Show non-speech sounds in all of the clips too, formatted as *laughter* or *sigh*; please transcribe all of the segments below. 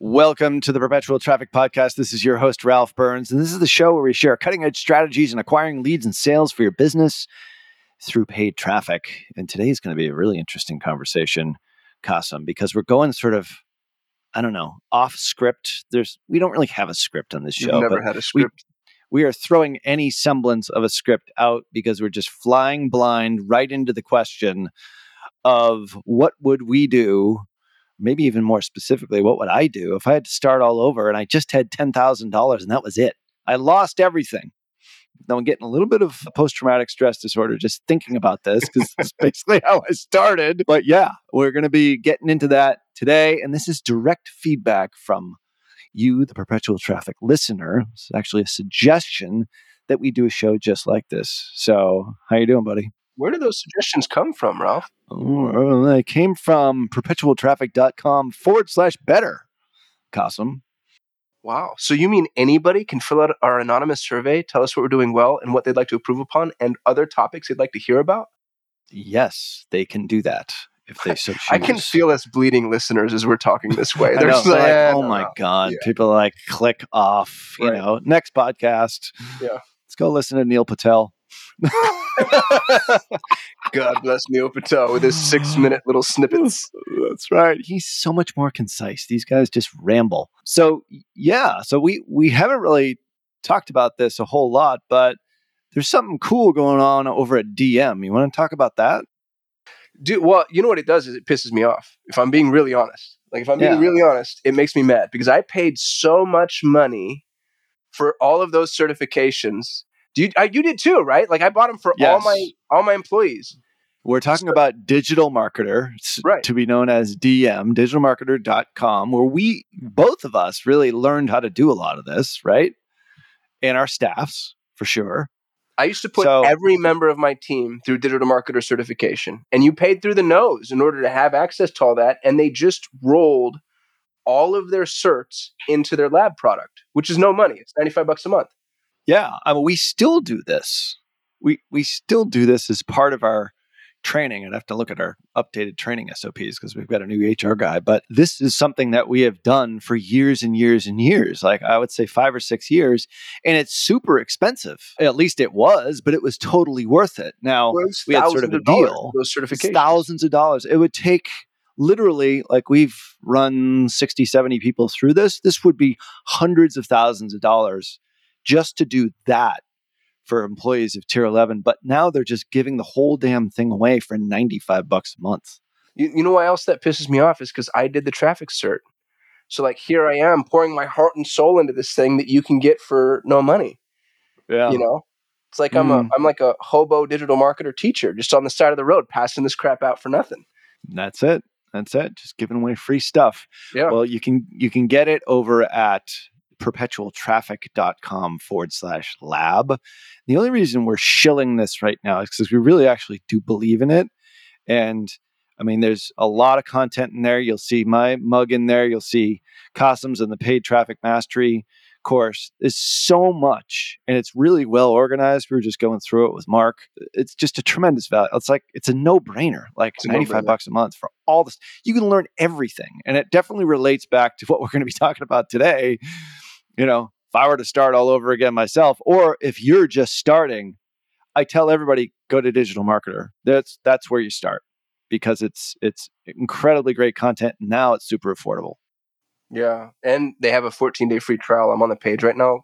Welcome to the Perpetual Traffic Podcast. This is your host, Ralph Burns, and this is the show where we share cutting edge strategies in acquiring leads and sales for your business through paid traffic. And today is going to be a really interesting conversation, Kasim, because we're going sort of, I don't know, off script. There's we don't really have a script on this show. You've never had a script. we are throwing any semblance of a script out because we're just flying blind right into the question of what would we do maybe even more specifically what would i do if i had to start all over and i just had $10000 and that was it i lost everything now i'm getting a little bit of post-traumatic stress disorder just thinking about this because it's *laughs* basically how i started but yeah we're going to be getting into that today and this is direct feedback from you, the perpetual traffic listener. It's actually a suggestion that we do a show just like this. So, how you doing, buddy? Where do those suggestions come from, Ralph? Oh, they came from perpetualtraffic.com forward slash better, Kasim. Wow. So you mean anybody can fill out our anonymous survey, tell us what we're doing well and what they'd like to improve upon, and other topics they'd like to hear about? Yes, they can do that if they so choose. *laughs* I can feel us bleeding listeners as we're talking this way. *laughs* They're know, like, "Eh, oh my no." god! Yeah. People are like click off. You Right. know, next podcast. Yeah. let's go listen to Neil Patel. *laughs* God bless Neil Patel with his six minute little snippets. *laughs* That's right. He's so much more concise. These guys just ramble. So yeah, so we we haven't really talked about this a whole lot, but there's something cool going on over at DM. You want to talk about that? Dude, well, you know what it does is it pisses me off. If I'm being really honest, like if I'm being Yeah. really honest, it makes me mad because I paid so much money for all of those certifications. Do you, I, you did too, right? Like I bought them for all my all my employees. We're talking about digital marketer, Right. to be known as DM, digitalmarketer.com, where we both of us really learned how to do a lot of this, right? And our staffs, for sure. I used to put So- every member of my team through digital marketer certification, and you paid through the nose in order to have access to all that. And they just rolled all of their certs into their lab product, which is no money. It's ninety five bucks a month. Yeah, I mean, we still do this. We we still do this as part of our training. I'd have to look at our updated training SOPs because we've got a new HR guy. But this is something that we have done for years and years and years. Like I would say five or six years, and it's super expensive. At least it was, but it was totally worth it. Now Well, we had sort of a deal. Those certifications. thousands of dollars. It would take literally like we've run 60, 70 people through this. This would be hundreds of thousands of dollars just to do that for employees of tier 11. But now they're just giving the whole damn thing away for 95 bucks a month. You, you know why else that pisses me off is because I did the traffic cert. So like here I am pouring my heart and soul into this thing that you can get for no money. Yeah. You know, it's like I'm a Mm. I'm like a hobo digital marketer teacher just on the side of the road passing this crap out for nothing. That's it. That's it. Just giving away free stuff. Yeah. Well, you can you can get it over at perpetualtraffic.com forward slash lab. The only reason we're shilling this right now is because we really actually do believe in it. And I mean, there's a lot of content in there. You'll see my mug in there. You'll see Kasim's and the paid traffic mastery course. There's so much and it's really well organized. We were just going through it with Mark. It's just a tremendous value. It's like it's a no-brainer. Like It's 95 no-brainer. bucks a month for all this. You can learn everything. And it definitely relates back to *laughs* what we're going to be talking about today. You know, if I were to start all over again myself, or if you're just starting, I tell everybody go to digital marketer. That's that's where you start because it's it's incredibly great content. Now it's super affordable. Yeah, and they have a 14 day free trial. I'm on the page right now,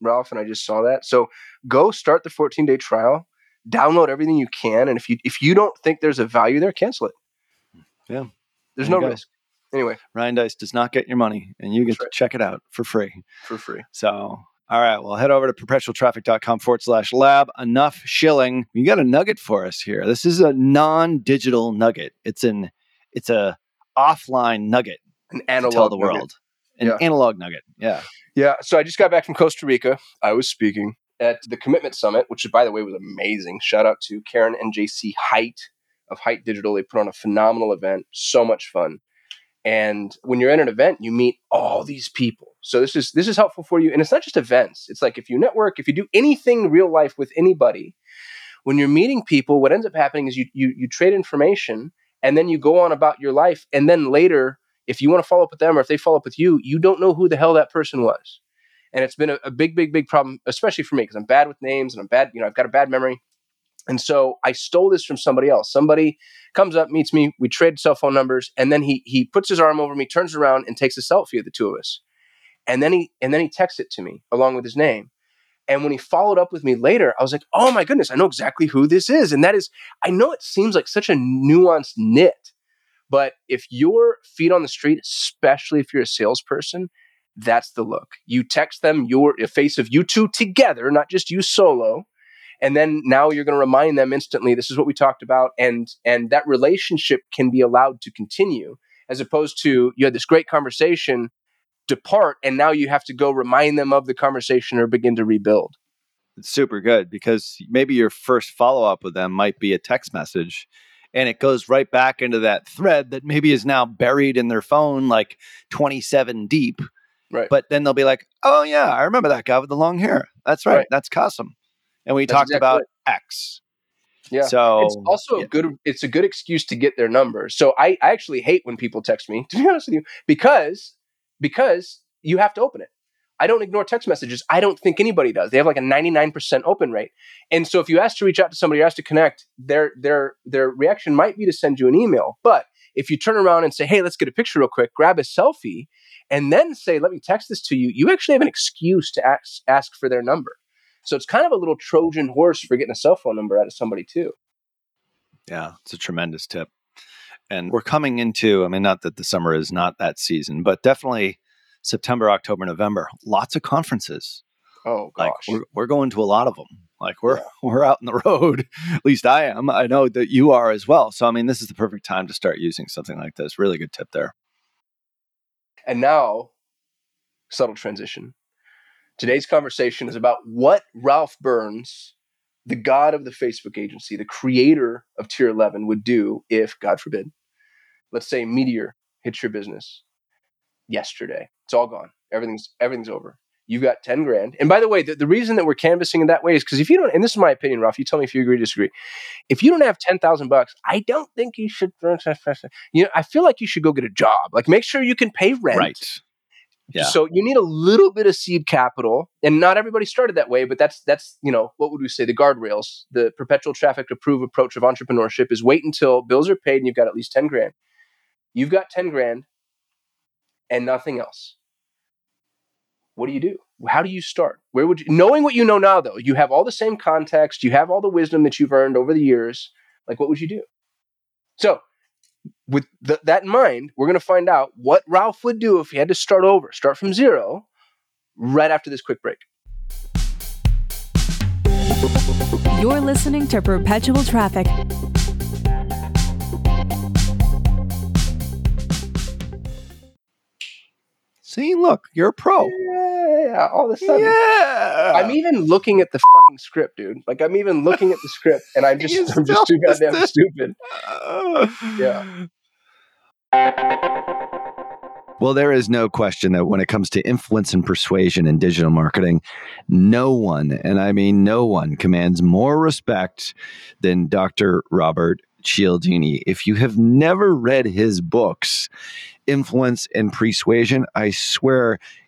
Ralph, and I just saw that. So go start the 14 day trial. Download everything you can, and if you if you don't think there's a value there, cancel it. Yeah. there's There no risk. Anyway, Ryan Deiss does not get your money, and you get That's to check it out for free. for free. So, all right, well, head over to perpetualtraffic.com forward slash lab. Enough shilling. You got a nugget for us here. This is a non-digital nugget. It's an it's a offline nugget An to analog tell the nugget. world. An Yeah. analog nugget. Yeah. Yeah. So I just got back from Costa Rica. I was speaking at the Commitment Summit, which, by the way, was amazing. Shout out to Karen and JC Height of Height Digital. They put on a phenomenal event. So much fun. And when you're at an event, you meet all these people. So this is this is helpful for you. And it's not just events. It's like if you network, if you do anything real life with anybody, when you're meeting people, what ends up happening is you you you trade information and then you go on about your life. And then later, if you want to follow up with them or if they follow up with you, you don't know who the hell that person was. And it's been a, a big, big, big problem, especially for me, because I'm bad with names and I'm bad, you know, I've got a bad memory. And so I stole this from somebody else. Somebody comes up, meets me, we trade cell phone numbers, and then he he puts his arm over me, turns around, and takes a selfie of the two of us. And then he and then he texts it to me along with his name. And when he followed up with me later, I was like, oh my goodness, I know exactly who this is. And that is, I know it seems like such a nuanced knit, but if you're feet on the street, especially if you're a salesperson, that's the look. You text them your face of you two together, not just you solo. And then now you're going to remind them instantly, this is what we talked about. And and that relationship can be allowed to continue as opposed to you had this great conversation, depart, and now you have to go remind them of the conversation or begin to rebuild. It's super good because maybe your first follow up with them might be a text message and it goes right back into that thread that maybe is now buried in their phone like 27 deep. Right. But then they'll be like, oh, yeah, I remember that guy with the long hair. That's right. Right. That's Kasim. And we That's talked exactly about right. X. Yeah. So it's also yeah. a good it's a good excuse to get their number. So I, I actually hate when people text me, *laughs* to be honest with you, because because you have to open it. I don't ignore text messages. I don't think anybody does. They have like a 99% open rate. And so if you ask to reach out to somebody or ask to connect, their their their reaction might be to send you an email. But if you turn around and say, "Hey, let's get a picture real quick," grab a selfie, and then say, "Let me text this to you," you actually have an excuse to ask ask for their number. So it's kind of a little Trojan horse for getting a cell phone number out of somebody too. Yeah, it's a tremendous tip. And we're coming into, I mean, not that the summer is not that season, but definitely September, October, November, lots of conferences. Oh Like gosh. we're, we're going to a lot of them. Like we're Yeah. *laughs* we're out on the road. *laughs* At least I am. I know that you are as well. So I mean, this is the perfect time to start using something like this. Really good tip there. And now, subtle transition. Today's conversation is about what Ralph Burns, the god of the Facebook agency, the creator of Tier 11, would do if, God forbid, let's say Meteor hits your business yesterday. It's all gone. Everything's everything's over. You've got 10 grand. And by the way, the, the reason that we're canvassing in that way is because if you don't, and this is my opinion, Ralph, you tell me if you agree or disagree. If you don't have 10,000 bucks, I don't think you should, you know, I feel like you should go get a job. Like make sure you can pay rent. Right. Yeah. So you need a little bit of seed capital, and not everybody started that way, but that's that's you know what would we say the guardrails, the perpetual traffic approve approach of entrepreneurship is wait until bills are paid and you've got at least ten grand. You've got ten grand, and nothing else. What do you do? How do you start? Where would you knowing what you know now though? You have all the same context, you have all the wisdom that you've earned over the years. Like what would you do? So with th- that in mind, we're going to find out what Ralph would do if he had to start over, start from zero, right after this quick break. You're listening to Perpetual Traffic. See, look, you're a pro. Yeah, all of a sudden. Yeah. I'm even looking at the fucking script, dude. Like I'm even looking at the script, and I'm *laughs* just I'm just too goddamn stupid. *laughs* yeah. Well, there is no question that when it comes to influence and persuasion in digital marketing, no one, and I mean no one, commands more respect than Dr. Robert Cialdini. If you have never read his books, Influence and Persuasion, I swear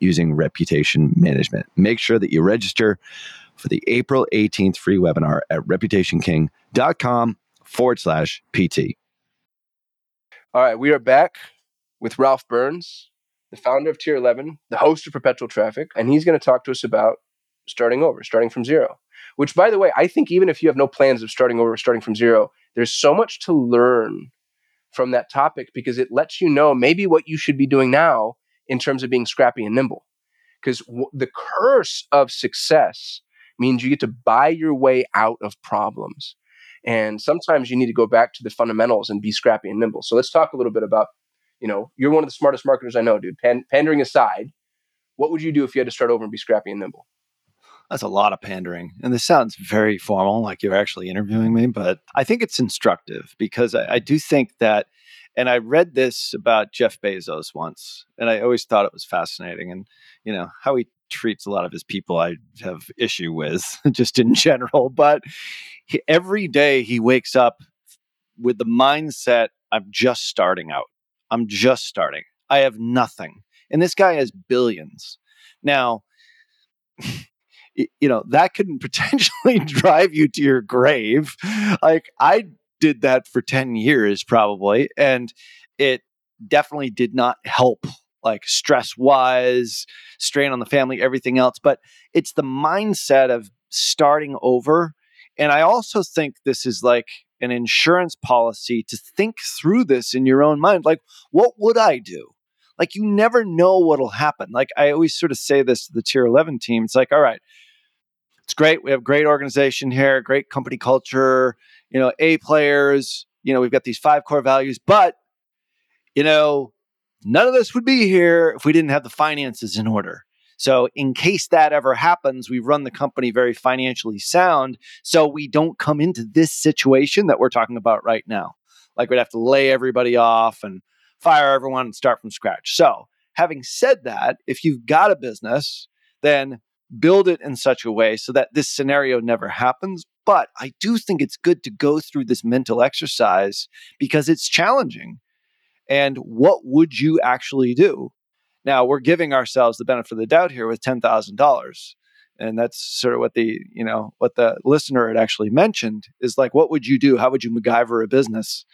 using reputation management. Make sure that you register for the April 18th free webinar at reputationking.com forward slash PT. All right, we are back with Ralph Burns, the founder of Tier 11, the host of Perpetual Traffic, and he's going to talk to us about starting over, starting from zero. Which, by the way, I think even if you have no plans of starting over, starting from zero, there's so much to learn from that topic because it lets you know maybe what you should be doing now in terms of being scrappy and nimble. Because w- the curse of success means you get to buy your way out of problems. And sometimes you need to go back to the fundamentals and be scrappy and nimble. So let's talk a little bit about, you know, you're one of the smartest marketers I know, dude. Pan- pandering aside, what would you do if you had to start over and be scrappy and nimble? That's a lot of pandering. And this sounds very formal, like you're actually interviewing me, but I think it's instructive because I, I do think that and I read this about Jeff Bezos once, and I always thought it was fascinating. And, you know, how he treats a lot of his people, I have issue with *laughs* just in general. But he, every day he wakes up with the mindset I'm just starting out. I'm just starting. I have nothing. And this guy has billions. Now, *laughs* you know, that could *laughs* potentially drive you to your grave. Like, I did that for 10 years probably and it definitely did not help like stress wise strain on the family everything else but it's the mindset of starting over and i also think this is like an insurance policy to think through this in your own mind like what would i do? Like you never know what'll happen like i always sort of say this to the tier 11 team it's like all right it's great we have great organization here great company culture you know, A players, you know, we've got these five core values, but, you know, none of this would be here if we didn't have the finances in order. So, in case that ever happens, we run the company very financially sound so we don't come into this situation that we're talking about right now. Like we'd have to lay everybody off and fire everyone and start from scratch. So, having said that, if you've got a business, then build it in such a way so that this scenario never happens. But I do think it's good to go through this mental exercise because it's challenging. And what would you actually do? Now, we're giving ourselves the benefit of the doubt here with $10,000. And that's sort of what the, you know, what the listener had actually mentioned is like, what would you do? How would you MacGyver a business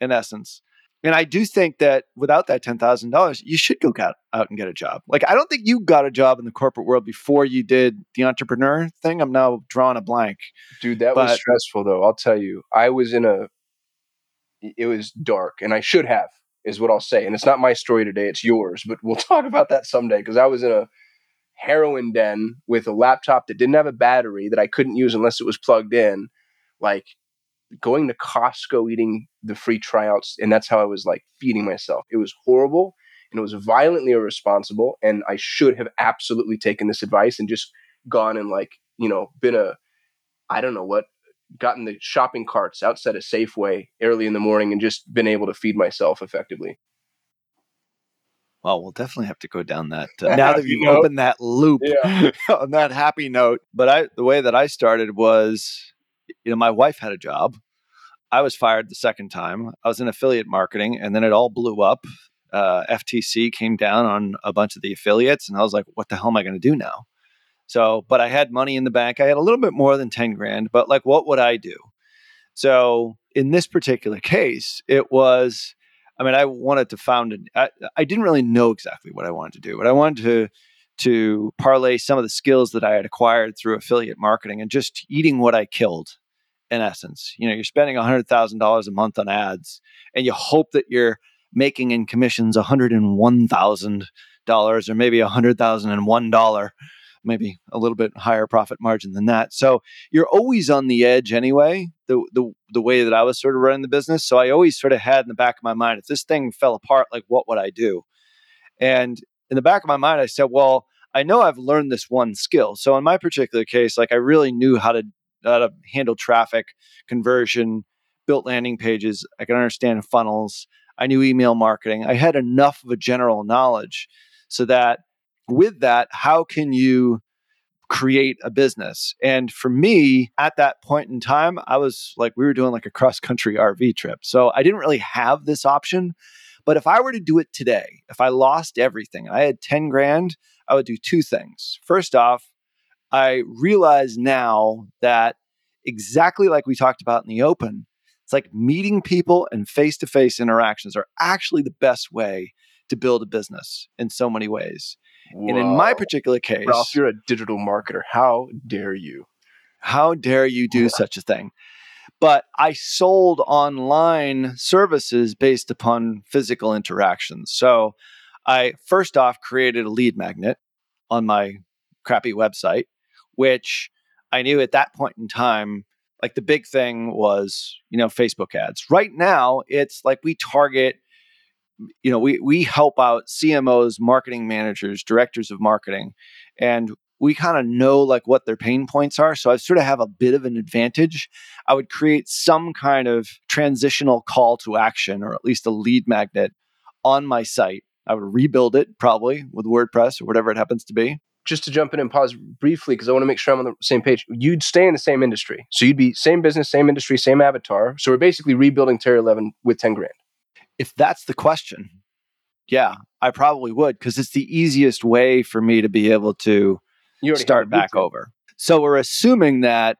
in essence? And I do think that without that $10,000, you should go out, out and get a job. Like, I don't think you got a job in the corporate world before you did the entrepreneur thing. I'm now drawing a blank. Dude, that but, was stressful, though. I'll tell you. I was in a, it was dark, and I should have, is what I'll say. And it's not my story today, it's yours, but we'll *laughs* talk about that someday because I was in a heroin den with a laptop that didn't have a battery that I couldn't use unless it was plugged in. Like, going to Costco, eating the free tryouts, and that's how I was like feeding myself. It was horrible and it was violently irresponsible. And I should have absolutely taken this advice and just gone and like, you know, been a, I don't know what, gotten the shopping carts outside a Safeway early in the morning and just been able to feed myself effectively. Well, we'll definitely have to go down that uh, now that you've opened that loop yeah. *laughs* on that happy note. But I, the way that I started was you know, my wife had a job. I was fired the second time. I was in affiliate marketing, and then it all blew up. Uh, FTC came down on a bunch of the affiliates, and I was like, "What the hell am I going to do now?" So, but I had money in the bank. I had a little bit more than ten grand, but like, what would I do? So, in this particular case, it was. I mean, I wanted to found an. I, I didn't really know exactly what I wanted to do, but I wanted to to parlay some of the skills that I had acquired through affiliate marketing and just eating what I killed in essence. You know, you're spending $100,000 a month on ads and you hope that you're making in commissions $101,000 or maybe $100,001, maybe a little bit higher profit margin than that. So you're always on the edge anyway, the, the, the way that I was sort of running the business. So I always sort of had in the back of my mind, if this thing fell apart, like what would I do? And in the back of my mind, I said, well, I know I've learned this one skill. So in my particular case, like I really knew how to how to handle traffic, conversion, built landing pages. I could understand funnels. I knew email marketing. I had enough of a general knowledge so that with that, how can you create a business? And for me, at that point in time, I was like, we were doing like a cross country RV trip. So I didn't really have this option. But if I were to do it today, if I lost everything, I had 10 grand, I would do two things. First off, I realize now that exactly like we talked about in the open, it's like meeting people and face to face interactions are actually the best way to build a business in so many ways. Whoa. And in my particular case, Ralph, you're a digital marketer. How dare you? How dare you do such a thing? But I sold online services based upon physical interactions. So I first off created a lead magnet on my crappy website, which I knew at that point in time, like the big thing was, you know, Facebook ads. Right now, it's like we target, you know, we we help out CMOs, marketing managers, directors of marketing, and we kind of know like what their pain points are. So I sort of have a bit of an advantage. I would create some kind of transitional call to action or at least a lead magnet on my site. I would rebuild it probably with WordPress or whatever it happens to be. Just to jump in and pause briefly because I want to make sure I'm on the same page. You'd stay in the same industry. So you'd be same business, same industry, same avatar. So we're basically rebuilding Tier 11 with 10 grand. If that's the question, yeah, I probably would because it's the easiest way for me to be able to start back over. So we're assuming that,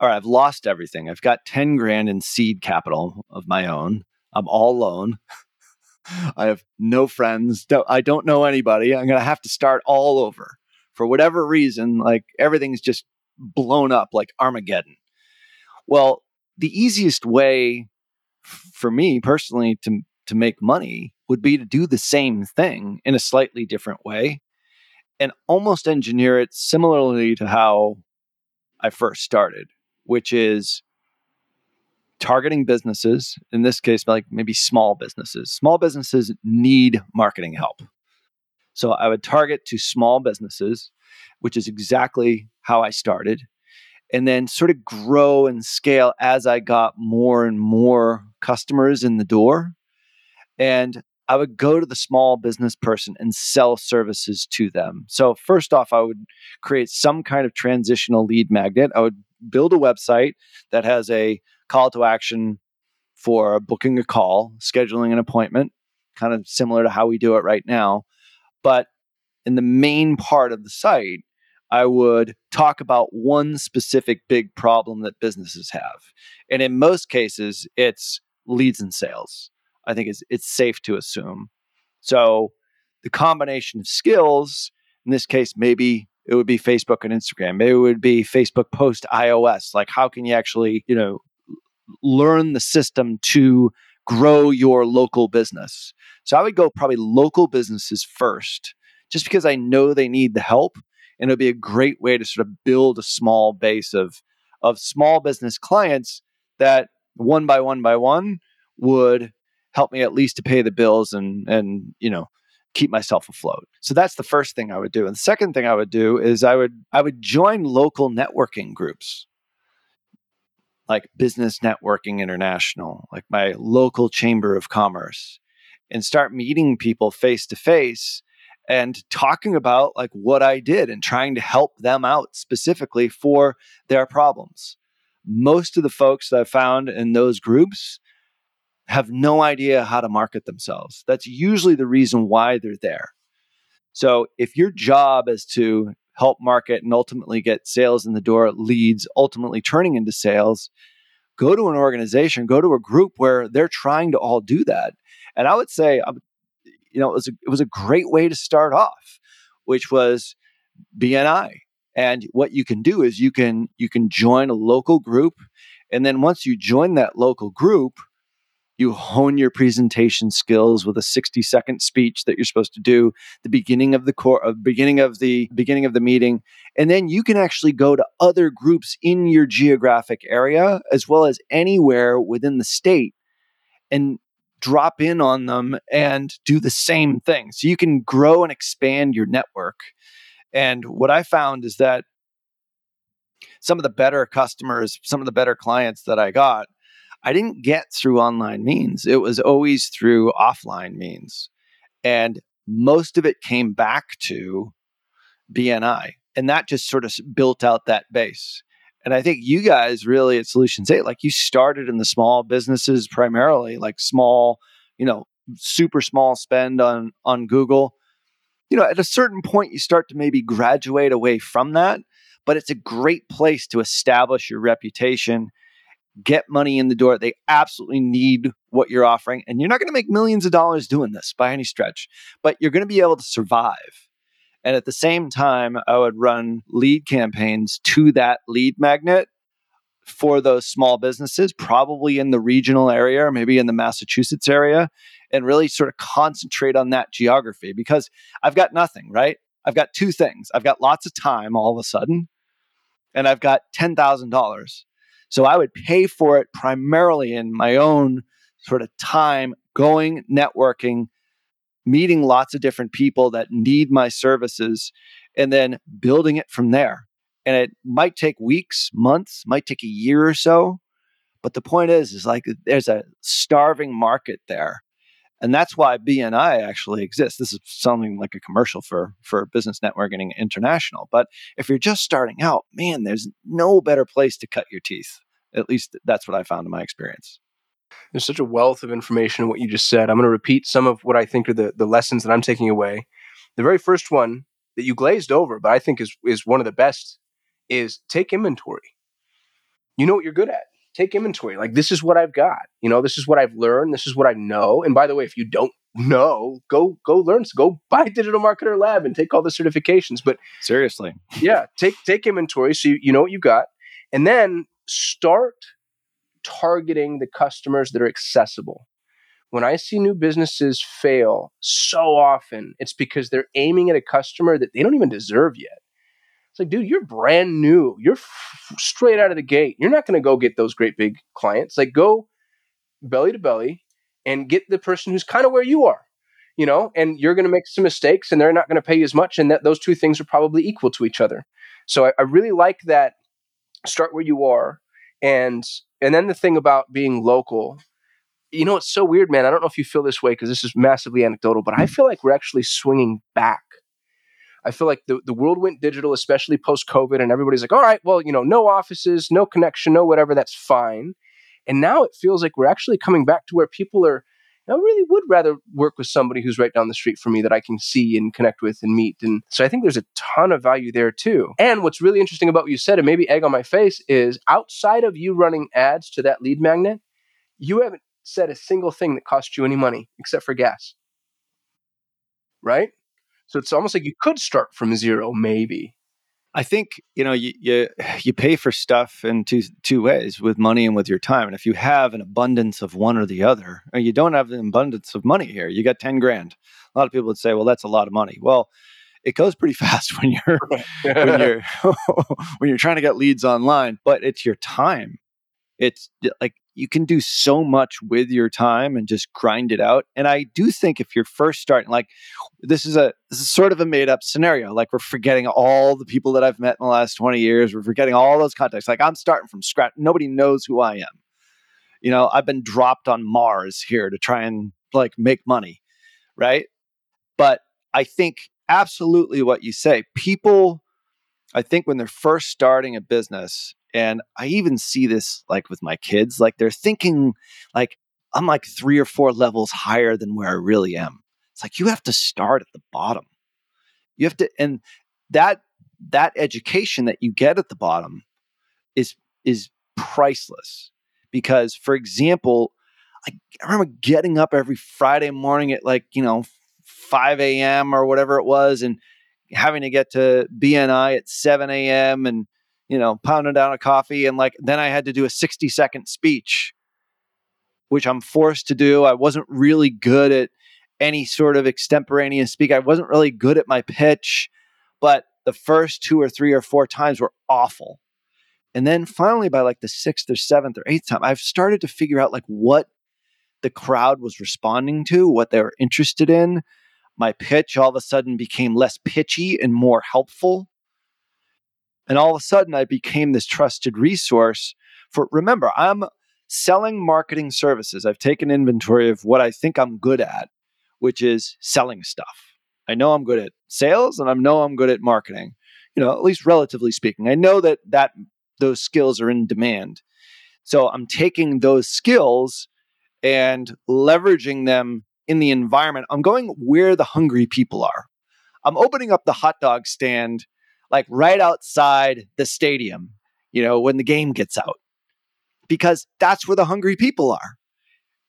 all right, I've lost everything. I've got 10 grand in seed capital of my own. I'm all alone. *laughs* I have no friends. I don't know anybody. I'm going to have to start all over for whatever reason. Like everything's just blown up like Armageddon. Well, the easiest way for me personally to, to make money would be to do the same thing in a slightly different way and almost engineer it similarly to how I first started, which is targeting businesses, in this case, like maybe small businesses. Small businesses need marketing help. So I would target to small businesses, which is exactly how I started, and then sort of grow and scale as I got more and more customers in the door. And I would go to the small business person and sell services to them. So, first off, I would create some kind of transitional lead magnet. I would build a website that has a call to action for booking a call, scheduling an appointment, kind of similar to how we do it right now. But in the main part of the site, I would talk about one specific big problem that businesses have. And in most cases, it's leads and sales. I think it's it's safe to assume. So the combination of skills, in this case, maybe it would be Facebook and Instagram. Maybe it would be Facebook post iOS. Like how can you actually, you know, learn the system to grow your local business? So I would go probably local businesses first, just because I know they need the help. And it would be a great way to sort of build a small base of of small business clients that one by one by one would help me at least to pay the bills and and you know keep myself afloat. So that's the first thing I would do. And the second thing I would do is I would I would join local networking groups like Business Networking International, like my local chamber of commerce and start meeting people face to face and talking about like what I did and trying to help them out specifically for their problems. Most of the folks that I found in those groups have no idea how to market themselves. That's usually the reason why they're there. So if your job is to help market and ultimately get sales in the door, leads, ultimately turning into sales, go to an organization, go to a group where they're trying to all do that. And I would say, um, you know, it was a, it was a great way to start off, which was BNI. And what you can do is you can you can join a local group And then once you join that local group, you hone your presentation skills with a 60 second speech that you're supposed to do the beginning of the core uh, beginning of the beginning of the meeting and then you can actually go to other groups in your geographic area as well as anywhere within the state and drop in on them and do the same thing so you can grow and expand your network and what i found is that some of the better customers some of the better clients that i got I didn't get through online means. It was always through offline means. And most of it came back to BNI. And that just sort of built out that base. And I think you guys really at Solutions 8, like you started in the small businesses primarily, like small, you know, super small spend on on Google. You know, at a certain point you start to maybe graduate away from that, but it's a great place to establish your reputation get money in the door. They absolutely need what you're offering. And you're not going to make millions of dollars doing this by any stretch, but you're going to be able to survive. And at the same time, I would run lead campaigns to that lead magnet for those small businesses, probably in the regional area or maybe in the Massachusetts area, and really sort of concentrate on that geography because I've got nothing, right? I've got two things. I've got lots of time all of a sudden, and I've got $10,000 so I would pay for it primarily in my own sort of time going, networking, meeting lots of different people that need my services, and then building it from there. And it might take weeks, months, might take a year or so. But the point is, is like there's a starving market there and that's why BNI actually exists. This is something like a commercial for for Business Networking International. But if you're just starting out, man, there's no better place to cut your teeth. At least that's what I found in my experience. There's such a wealth of information in what you just said. I'm going to repeat some of what I think are the, the lessons that I'm taking away. The very first one that you glazed over, but I think is is one of the best, is take inventory. You know what you're good at take inventory. Like this is what I've got. You know, this is what I've learned. This is what I know. And by the way, if you don't know, go go learn. Go buy Digital Marketer Lab and take all the certifications. But seriously, yeah, take take inventory so you, you know what you've got, and then start targeting the customers that are accessible. When I see new businesses fail so often, it's because they're aiming at a customer that they don't even deserve yet. It's like, dude, you're brand new. You're f- straight out of the gate. You're not going to go get those great big clients. Like, go belly to belly and get the person who's kind of where you are, you know, and you're going to make some mistakes and they're not going to pay you as much. And that those two things are probably equal to each other. So I, I really like that. Start where you are. And, and then the thing about being local, you know, it's so weird, man. I don't know if you feel this way because this is massively anecdotal, but I feel like we're actually swinging back I feel like the, the world went digital, especially post COVID, and everybody's like, all right, well, you know, no offices, no connection, no whatever, that's fine. And now it feels like we're actually coming back to where people are, I really would rather work with somebody who's right down the street from me that I can see and connect with and meet. And so I think there's a ton of value there too. And what's really interesting about what you said, and maybe egg on my face, is outside of you running ads to that lead magnet, you haven't said a single thing that cost you any money except for gas. Right? So it's almost like you could start from zero, maybe. I think you know you, you *sighs* you pay for stuff in two two ways with money and with your time. And if you have an abundance of one or the other, or you don't have an abundance of money here, you got ten grand. A lot of people would say, "Well, that's a lot of money." Well, it goes pretty *laughs* fast when you're when you're *laughs* *laughs* when you're trying to get leads online. But it's your time. It's like you can do so much with your time and just grind it out. And I do think if you're first starting, like this is a this is sort of a made up scenario. Like we're forgetting all the people that I've met in the last 20 years. We're forgetting all those contacts. Like I'm starting from scratch. Nobody knows who I am. You know, I've been dropped on Mars here to try and like make money, right? But I think absolutely what you say. People, I think when they're first starting a business, and I even see this like with my kids, like they're thinking like I'm like three or four levels higher than where I really am. It's like you have to start at the bottom. You have to and that that education that you get at the bottom is is priceless. Because for example, I, I remember getting up every Friday morning at like, you know, 5 a.m. or whatever it was and having to get to BNI at 7 a.m. and you know, pounding down a coffee. And like, then I had to do a 60 second speech, which I'm forced to do. I wasn't really good at any sort of extemporaneous speak. I wasn't really good at my pitch, but the first two or three or four times were awful. And then finally, by like the sixth or seventh or eighth time, I've started to figure out like what the crowd was responding to, what they were interested in. My pitch all of a sudden became less pitchy and more helpful. And all of a sudden, I became this trusted resource for, remember, I'm selling marketing services. I've taken inventory of what I think I'm good at, which is selling stuff. I know I'm good at sales and I know I'm good at marketing, you know, at least relatively speaking. I know that, that those skills are in demand. So I'm taking those skills and leveraging them in the environment. I'm going where the hungry people are. I'm opening up the hot dog stand like right outside the stadium, you know, when the game gets out, because that's where the hungry people are.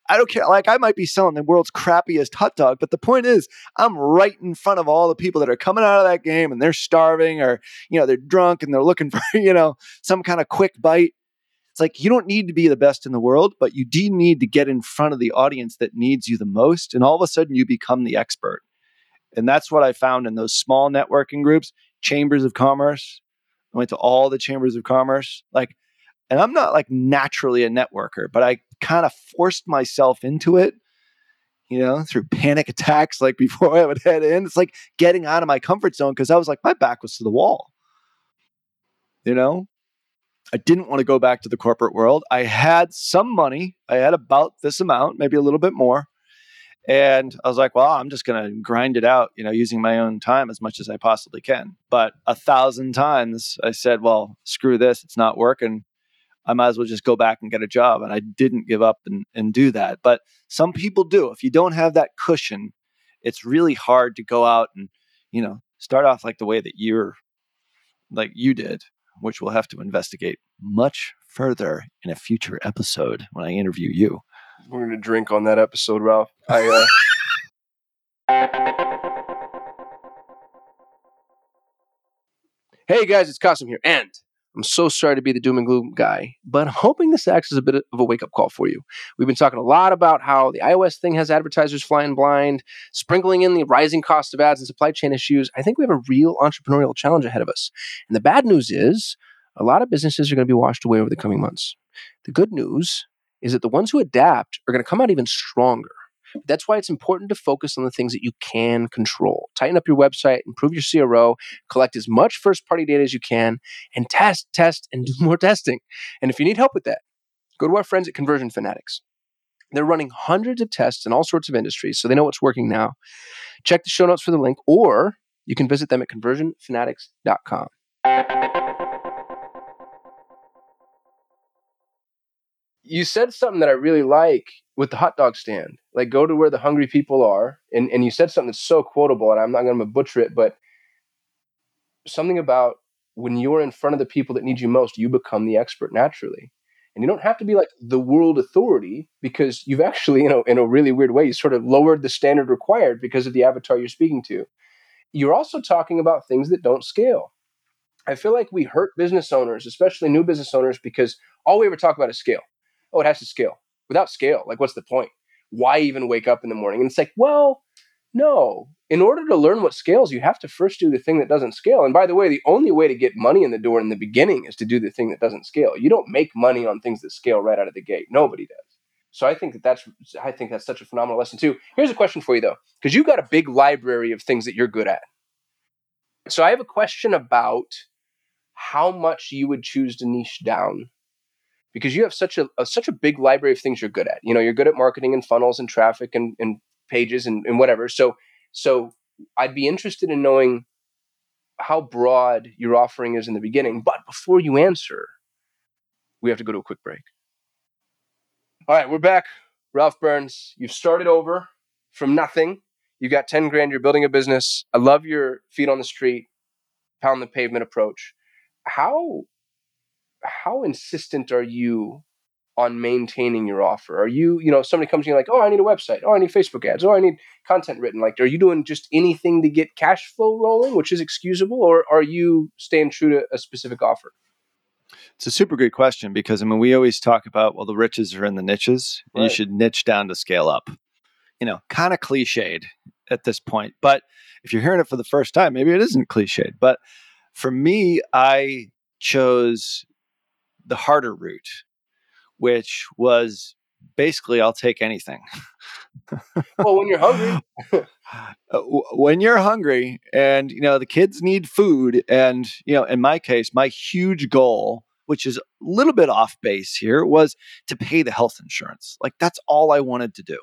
I don't care. Like, I might be selling the world's crappiest hot dog, but the point is, I'm right in front of all the people that are coming out of that game and they're starving or, you know, they're drunk and they're looking *laughs* for, you know, some kind of quick bite. It's like you don't need to be the best in the world, but you do need to get in front of the audience that needs you the most. And all of a sudden, you become the expert. And that's what I found in those small networking groups chambers of commerce. I went to all the chambers of commerce. Like, and I'm not like naturally a networker, but I kind of forced myself into it, you know, through panic *laughs* attacks like before I would head in. It's like getting out of my comfort zone because I was like, my back was to the wall. You know, I didn't want to go back to the corporate world. I had some money. I had about this amount, maybe a little bit more. And I was like, well, I'm just going to grind it out, you know, using my own time as much as I possibly can. But a thousand times I said, well, screw this. It's not working. I might as well just go back and get a job. And I didn't give up and, and do that. But some people do. If you don't have that cushion, it's really hard to go out and, you know, start off like the way that you're, like you did, which we'll have to investigate much further in a future episode when I interview you. We're gonna drink on that episode, Ralph. I uh... *laughs* Hey guys, it's Kasim here, and I'm so sorry to be the doom and gloom guy, but I'm hoping this acts as a bit of a wake up call for you. We've been talking a lot about how the iOS thing has advertisers flying blind, sprinkling in the rising cost of ads and supply chain issues. I think we have a real entrepreneurial challenge ahead of us. And the bad news is a lot of businesses are going to be washed away over the coming months. The good news is that the ones who adapt are going to come out even stronger. That's why it's important to focus on the things that you can control. Tighten up your website, improve your CRO, collect as much first party data as you can, and test, test, and *laughs* do more testing. And if you need help with that, go to our friends at Conversion Fanatics. They're running hundreds of tests in all sorts of industries, so they know what's working now. Check the show notes for the link, or you can visit them at conversionfanatics.com. you said something that I really like with the hot dog stand. Like go to where the hungry people are. And and you said something that's so quotable, and I'm not gonna butcher it, but something about when you're in front of the people that need you most, you become the expert naturally. And you don't have to be like the world authority because you've actually, you know, in a really weird way, you sort of lowered the standard required because of the avatar you're speaking to. You're also talking about things that don't scale. I feel like we hurt business owners, especially new business owners, because all we ever talk about is scale oh, it has to scale. Without scale, like what's the point? Why even wake up in the morning? And it's like, well, no. In order to learn what scales, you have to first do the thing that doesn't scale. And by the way, the only way to get money in the door in the beginning is to do the thing that doesn't scale. You don't make money on things that scale right out of the gate. Nobody does. So I think that that's I think that's such a phenomenal lesson too. Here's a question for you though, because you've got a big library of things that you're good at. So I have a question about how much you would choose to niche down because you have such a, a, such a big library of things you're good at. You know, you're good at marketing and funnels and traffic and, and pages and, and whatever. So so I'd be interested in knowing how broad your offering is in the beginning. But before you answer, we have to go to a quick break. All right, we're back. Ralph Burns, you've started over from nothing. You've got 10 grand, you're building a business. I love your feet on the street, pound the pavement approach. How how insistent are you on maintaining your offer? Are you, you know, somebody comes to you like, oh, I need a website. Oh, I need Facebook ads. Oh, I need content written. Like, are you doing just anything to get cash flow rolling, which is excusable, or are you staying true to a specific offer? It's a super good question because I mean we always talk about well the riches are in the niches and you should niche down to scale up. You know, kind of cliched at this point, but if you're hearing it for the first time, maybe it isn't cliched. But for me, I chose the harder route, which was basically I'll take anything. Well, when you're hungry, *laughs* Uh, when you're hungry and you know the kids need food and you know in my case my huge goal which is a little bit off base here was to pay the health insurance. Like that's all i wanted to do.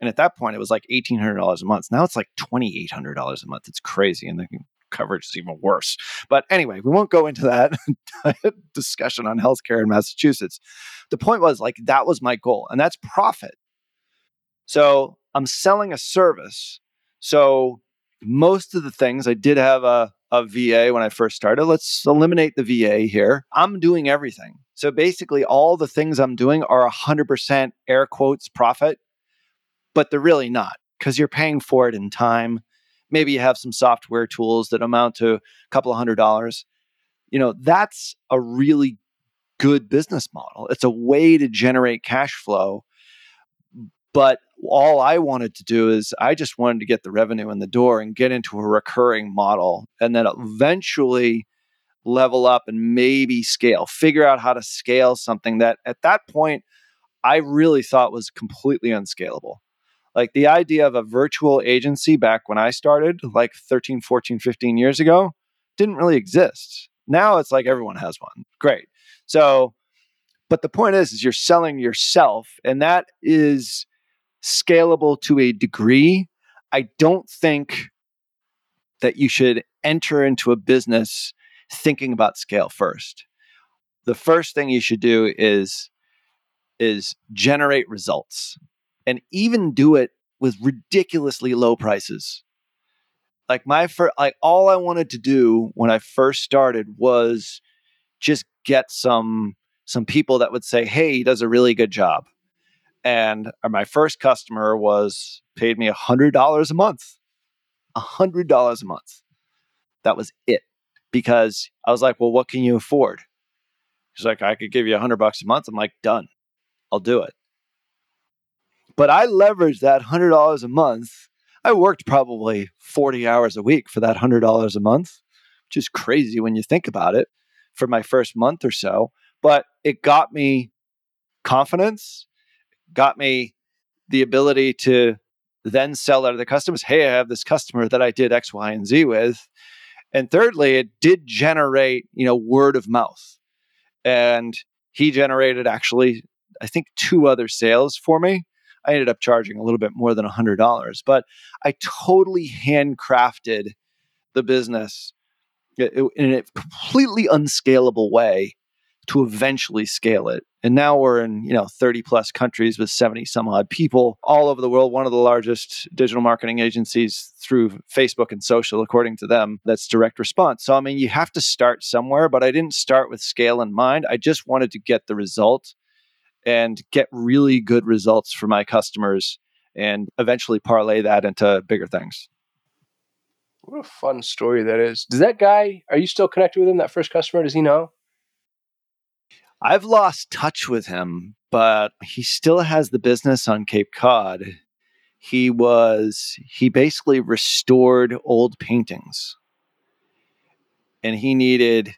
And at that point it was like $1800 a month. Now it's like $2800 a month. It's crazy. And the coverage is even worse but anyway we won't go into that *laughs* discussion on healthcare in massachusetts the point was like that was my goal and that's profit so i'm selling a service so most of the things I did have a, a VA when I first started. Let's eliminate the VA here. I'm doing everything. So basically, all the things I'm doing are 100% air quotes profit, but they're really not because you're paying for it in time. Maybe you have some software tools that amount to a couple of hundred dollars. You know, that's a really good business model. It's a way to generate cash flow but all I wanted to do is I just wanted to get the revenue in the door and get into a recurring model and then eventually level up and maybe scale, figure out how to scale something that at that point I really thought was completely unscalable. Like the idea of a virtual agency back when I started, like 13, 14, 15 years ago, didn't really exist. Now it's like everyone has one. Great. So, but the point is, is you're selling yourself, and that is scalable to a degree. I don't think that you should enter into a business thinking about scale first. The first thing you should do is is generate results and even do it with ridiculously low prices. Like my first, like all I wanted to do when I first started was just get some some people that would say, "Hey, he does a really good job." and uh, my first customer was paid me a hundred dollars a month. A hundred dollars a month. That was it. Because i was like well what can you afford? He's like i could give you a hundred bucks a month. I'm like done. I'll do it but i leveraged that hundred dollars a month. I worked probably 40 hours a week for that hundred dollars a month which is crazy when you think about it for my first month or so. But it got me confidence got me the ability to then sell out of the customers. Hey i have this customer that i did x y and z with. And thirdly it did generate you know word of mouth. And he generated actually i think two other sales for me i ended up charging a little bit more than $100 but i totally handcrafted the business in a completely unscalable way to eventually scale it. And now we're in, you know, 30 plus countries with 70 some odd people all over the world, one of the largest digital marketing agencies through Facebook and social according to them. That's direct response. So I mean, you have to start somewhere, but I didn't start with scale in mind. I just wanted to get the result and get really good results for my customers and eventually parlay that into bigger things. what a fun story that is. Does that guy? Are you still connected with him? That first customer? Does he know? I've lost touch with him, but he still has the business on Cape Cod. He was, he basically restored old paintings and he needed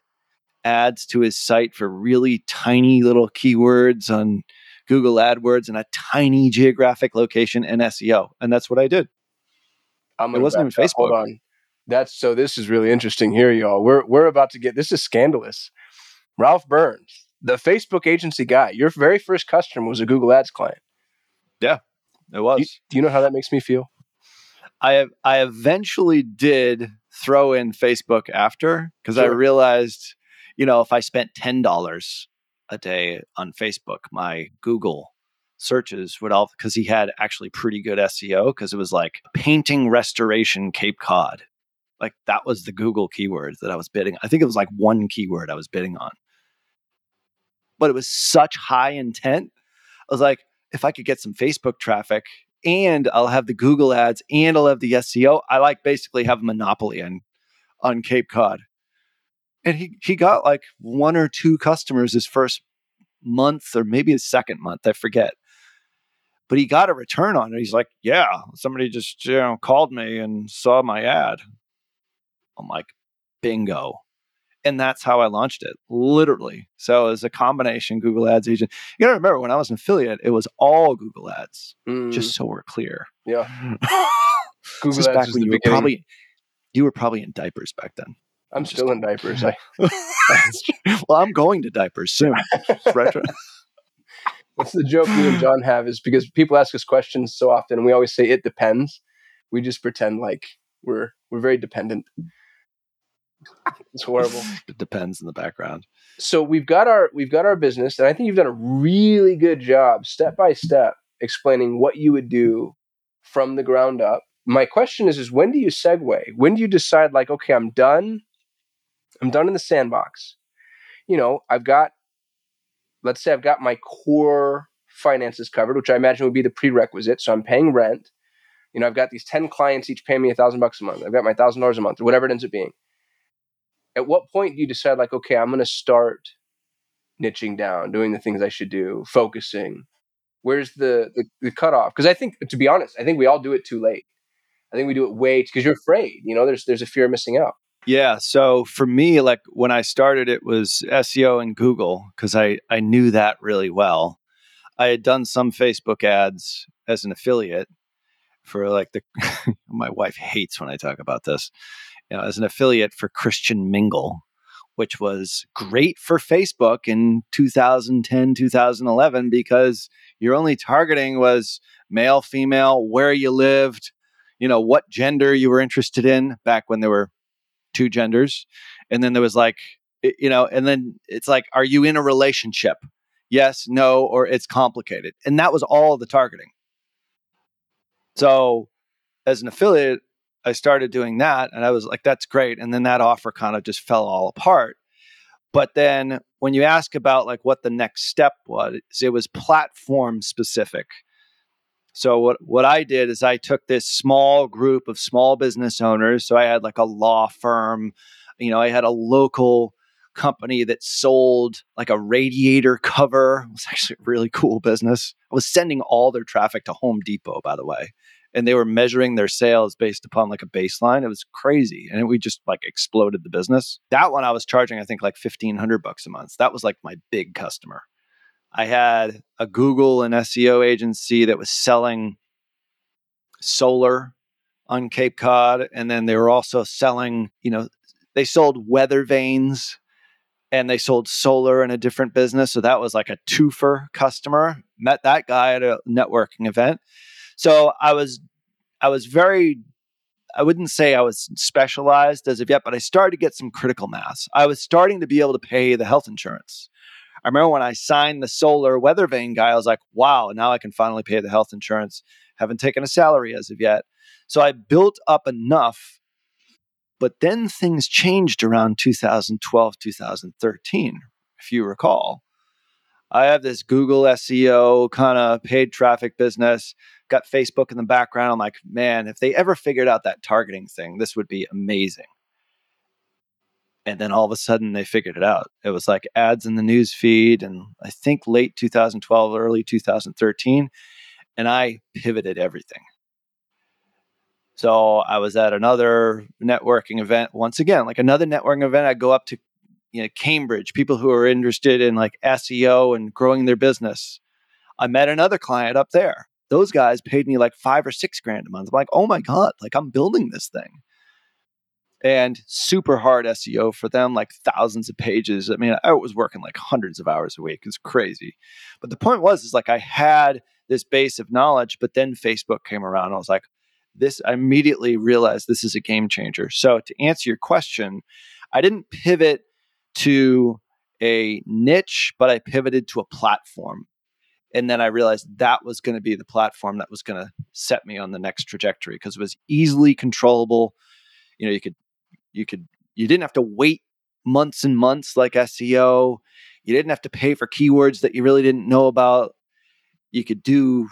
ads to his site for really tiny little keywords on Google AdWords and a tiny geographic location and SEO. And that's what I did. I'm It wasn't even up. Hold Facebook. on. That's so. This is really interesting here, y'all. We're we're about to get. This is scandalous. Ralph Burns, the Facebook agency guy, your very first customer was a Google Ads client. Yeah, it Do was. you, do you know how that makes me feel? I I eventually did throw in Facebook after because I realized, you know, if I spent ten dollars a day on Facebook, my Google searches would all because he had actually pretty good SEO because it was like painting restoration Cape Cod. Like that was the Google keyword that I was bidding. I think it was like one keyword I was bidding on. But it was such high intent. I was like, if I could get some Facebook traffic and I'll have the Google ads and I'll have the SEO. I like basically have a monopoly on on Cape Cod. And he he got like one or two customers his first month or maybe his second month, I forget. But he got a return on it. He's like, "Yeah, somebody just you know called me and saw my ad." I'm like, "Bingo." And that's how I launched it, literally. So it was a combination Google Ads agent. You gotta remember when I was an affiliate, it was all Google Ads, Mm, just so we're clear. yeah. *laughs* Google Ads back when you were probably you were probably in diapers back then. I'm just- still in diapers. I, *laughs* well, I'm going to diapers soon. *laughs* Retro- That's the joke me and John have is because people ask us questions so often, and we always say it depends. We just pretend like we're we're very dependent. It's horrible. *laughs* it depends in the background. So we've got our we've got our business, and I think you've done a really good job, step by step, explaining what you would do from the ground up. My question is: is when do you segue? When do you decide, like, okay, I'm done. I'm done in the sandbox. You know, I've got, let's say, I've got my core finances covered, which I imagine would be the prerequisite. So I'm paying rent. You know, I've got these ten clients each paying me a thousand bucks a month. I've got my thousand dollars a month, or whatever it ends up being. At what point do you decide, like, okay, I'm going to start niching down, doing the things I should do, focusing? Where's the the, the cutoff? Because I think, to be honest, I think we all do it too late. I think we do it way because you're afraid. You know, there's there's a fear of missing out. Yeah. So for me, like when I started, it was SEO and Google because I, I knew that really well. I had done some Facebook ads as an affiliate for like the, *laughs* my wife hates when I talk about this, you know, as an affiliate for Christian Mingle, which was great for Facebook in 2010, 2011, because your only targeting was male, female, where you lived, you know, what gender you were interested in back when there were two genders and then there was like you know and then it's like are you in a relationship? Yes no or it's complicated and that was all the targeting. So as an affiliate i started doing that and i was like that's great and then that offer kind of just fell all apart. But then when you ask about like what the next step was it was platform specific so what what I did is I took this small group of small business owners. So I had like a law firm, you know, I had a local company that sold like a radiator cover. It was actually a really cool business. I was sending all their traffic to Home Depot, by the way. And they were measuring their sales based upon like a baseline. It was crazy. And we just like exploded the business. That one I was charging, I think, like 1500 bucks a month. That was like my big customer. I had a Google and SEO agency that was selling solar on Cape Cod. And then they were also selling, you know, they sold weather vanes and they sold solar in a different business. So that was like a twofer customer. Met that guy at a networking event. So I was, I was very, I wouldn't say I was specialized as of yet, but I started to get some critical mass. I was starting to be able to pay the health insurance. I remember when I signed the solar weather vane guy, I was like, wow, now I can finally pay the health insurance. Haven't taken a salary as of yet. So I built up enough, but then things changed around 2012, 2013, if you recall. I have this Google SEO kind of paid traffic business, got Facebook in the background. I'm like, man, if they ever figured out that targeting thing, this would be amazing and then all of a sudden they figured it out. It was like ads in the news feed, and I think late 2012, early 2013, and I pivoted everything. So I was at another networking event once again, like another networking event. I go up to you know Cambridge, people who are interested in like SEO and growing their business. I met another client up there. Those guys paid me like five or six grand a month. I'm like, oh my god, like I'm building this thing and super hard SEO for them, like thousands of pages. I mean, I was working like hundreds of hours a week. It's crazy. But the point was, is like I had this base of knowledge, but then Facebook came around. I was like, this, I immediately realized this is a game changer. So to answer your question, I didn't pivot to a niche, but I pivoted to a platform. And then I realized that was going to be the platform that was going to set me on the next trajectory because it was easily controllable. You know, you could you could you didn't have to wait months and months like SEO. You didn't have to pay for keywords that you really didn't know about. You could do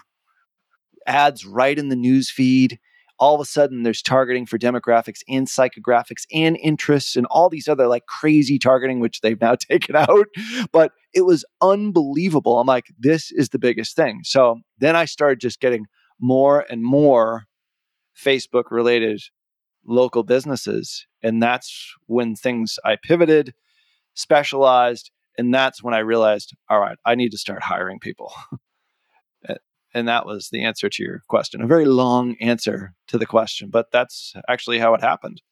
ads right in the news feed. all of a sudden there's targeting for demographics and psychographics and interests and all these other like crazy targeting, which they've now *laughs* taken out. But it was unbelievable. I'm like, this is the biggest thing. So then I started just getting more and more Facebook related local businesses. And that's when things I pivoted, specialized, and that's when I realized, all right, I need to start hiring people. and that was the answer to your question. A very long answer to the question, but that's actually how it happened.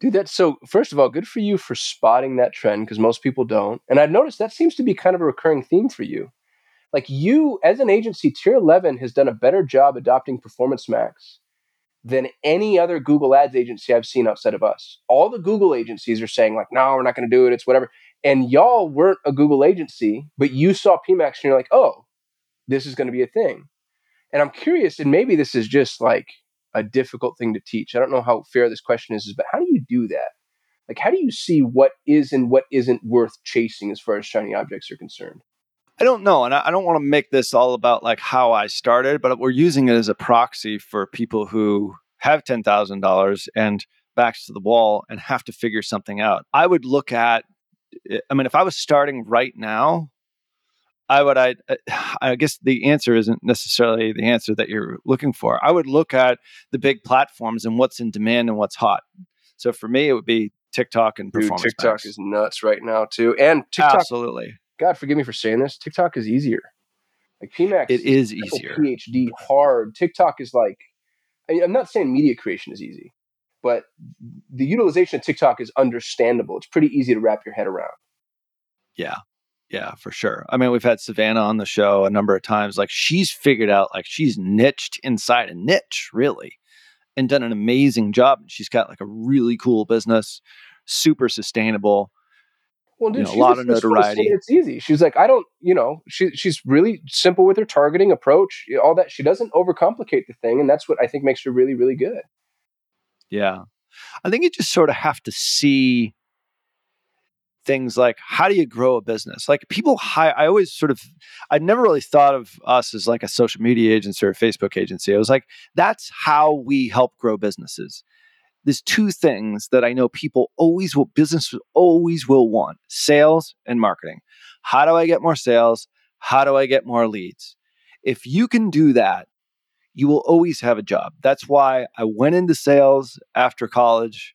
Dude, that's so. First of all, good for you for spotting that trend because most people don't. And I've noticed that seems to be kind of a recurring theme for you. Like you, as an agency, Tier 11 has done a better job adopting Performance Max than any other Google Ads agency I've seen outside of us. All the Google agencies are saying, like, no, we're not going to do it. It's whatever. And y'all weren't a Google agency, but you saw PMax and you're like, oh, this is going to be a thing. And I'm curious, and maybe this is just like a difficult thing to teach. I don't know how fair this question is, but how do you do that? Like, how do you see what is and what isn't worth chasing as far as shiny objects are concerned? I don't know. And I, don't want to make this all about like how I started, but we're using it as a proxy for people who have $10,000 and backs to the wall and have to figure something out. I would look at, eh, I mean, if I was starting right now, I would, I, eh, *sighs* I guess the answer isn't necessarily the answer that you're looking for. I would look at the big platforms and what's in demand and what's hot. So for me, it would be TikTok and performance. Dude, TikTok max. is nuts right now too, and TikTok. Absolutely. God forgive me for saying this. TikTok is easier. Like PMax, it is easier. PhD hard. TikTok is like. I mean, I'm not saying media creation is easy, but the utilization of TikTok is understandable. It's pretty easy to wrap your head around. Yeah, yeah, for sure. I mean, we've had Savannah on the show a number of times. Like she's figured out, like she's niched inside a niche, really, and done an amazing job. And she's got like a really cool business, super sustainable well, dude, you know, a lot of notoriety. It's easy. She's like, I don't, you know, she she's really simple with her targeting approach, all that. She doesn't overcomplicate the thing, and that's what I think makes her really, really good. Yeah, I think you just sort of have to see things like how do you grow a business? Like people hire. I always sort of, I never really thought of us as like a social media agency or a Facebook agency. I was like, that's how we help grow businesses there's two things that I know people always will, businesses always will want sales and marketing. How do I get more sales? How do I get more leads? If you can do that, you will always have a job. That's why I went into sales after college,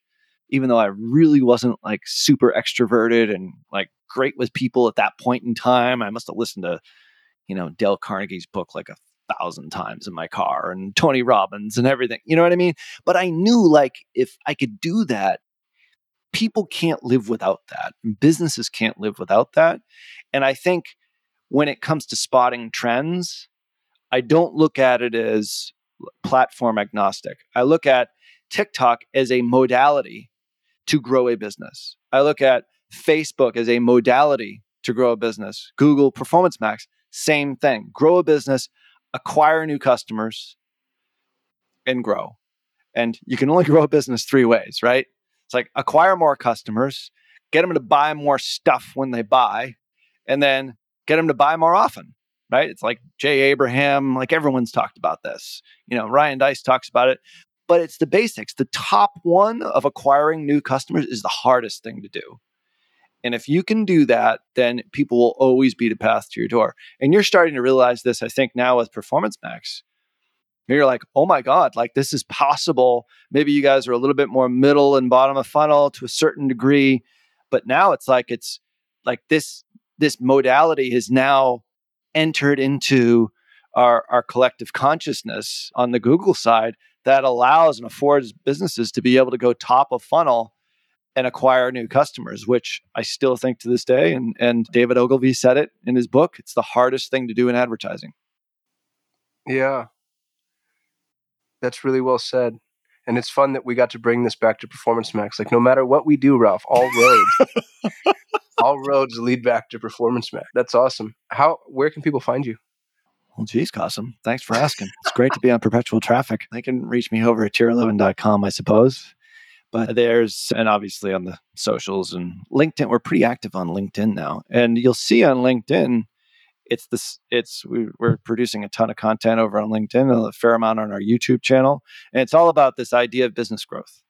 even though I really wasn't like super extroverted and like great with people at that point in time. I must have listened to, you know, Dale Carnegie's book like a thousand times in my car and Tony Robbins and everything. You know what I mean? But I knew like if I could do that, people can't live without that. Businesses can't live without that. And I think when it comes to spotting trends, I don't look at it as platform agnostic. I look at TikTok as a modality to grow a business. I look at Facebook as a modality to grow a business. Google Performance Max, same thing. Grow a business acquire new customers, and grow. And you can only *laughs* grow a business three ways, right? It's like acquire more customers, get them to buy more stuff when they buy, and then get them to buy more often, right? It's like Jay Abraham, like everyone's talked about this. You know, Ryan Deiss talks about it, but it's the basics. The top one of acquiring new customers is the hardest thing to do. And if you can do that, then people will always be the path to your door. And you're starting to realize this, I think, now with Performance Max. You're like, oh my God, like this is possible. Maybe you guys are a little bit more middle and bottom of funnel to a certain degree. But now it's like it's like this this modality has now entered into our, our collective consciousness on the Google side that allows and affords businesses to be able to go top of funnel and acquire new customers, which I still think to this day, and, and David Ogilvy said it in his book, it's the hardest thing to do in advertising. Yeah. That's really well said. And it's fun that we got to bring this back to Performance Max. Like no matter what we do, Ralph, all roads *laughs* all roads lead back to Performance Max. That's awesome. How where can people find you? Well, geez, Kasim. Thanks for asking. It's great to be on perpetual traffic. They can reach me over at tier11.com, I suppose. But there's, and obviously on the socials and LinkedIn, we're pretty active on LinkedIn now. And you'll see on LinkedIn, it's this it's we, we're producing a ton of content over on linkedin and a fair amount on our youtube channel. And it's all about this idea of business growth.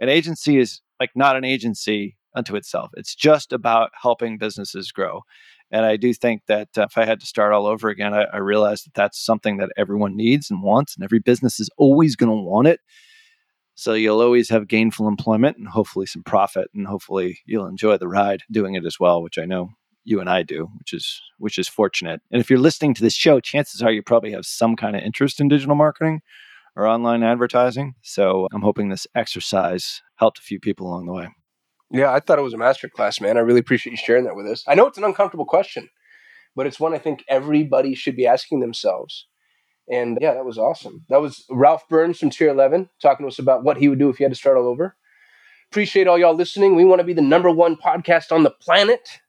An agency is like not an agency unto itself. It's just about helping businesses grow. And i do think that uh, if i had to start all over again I, I realized that that's something that everyone needs and wants and every business is always going to want it so you'll always have gainful employment and hopefully some profit and hopefully you'll enjoy the ride doing it as well which i know you and I do, which is which is fortunate. And if you're listening to this show, chances are you probably have some kind of interest in digital marketing or online advertising. So I'm hoping this exercise helped a few people along the way. Yeah, I thought it was a masterclass, man. I really appreciate you sharing that with us. I know it's an uncomfortable question, but it's one I think everybody should be asking themselves. And yeah, that was awesome. That was Ralph Burns from Tier 11 talking to us about what he would do if he had to start all over. Appreciate all y'all listening. We want to be the number one podcast on the planet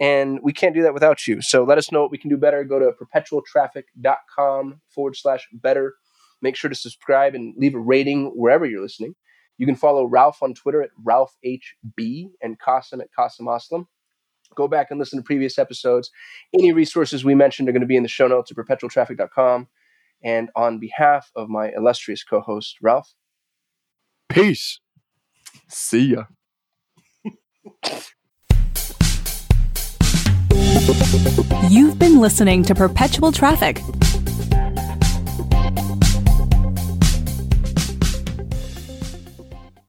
and we can't do that without you. So let us know what we can do better. Go to perpetualtraffic.com forward slash better. Make sure to subscribe and leave a rating wherever you're listening. You can follow Ralph on Twitter at RalphHB and Kasim at Kasim Aslam. Go back and listen to previous episodes. Any resources we mentioned are going to be in the show notes at perpetualtraffic.com. And on behalf of my illustrious co host, Ralph, peace. See ya. You've been listening to Perpetual Traffic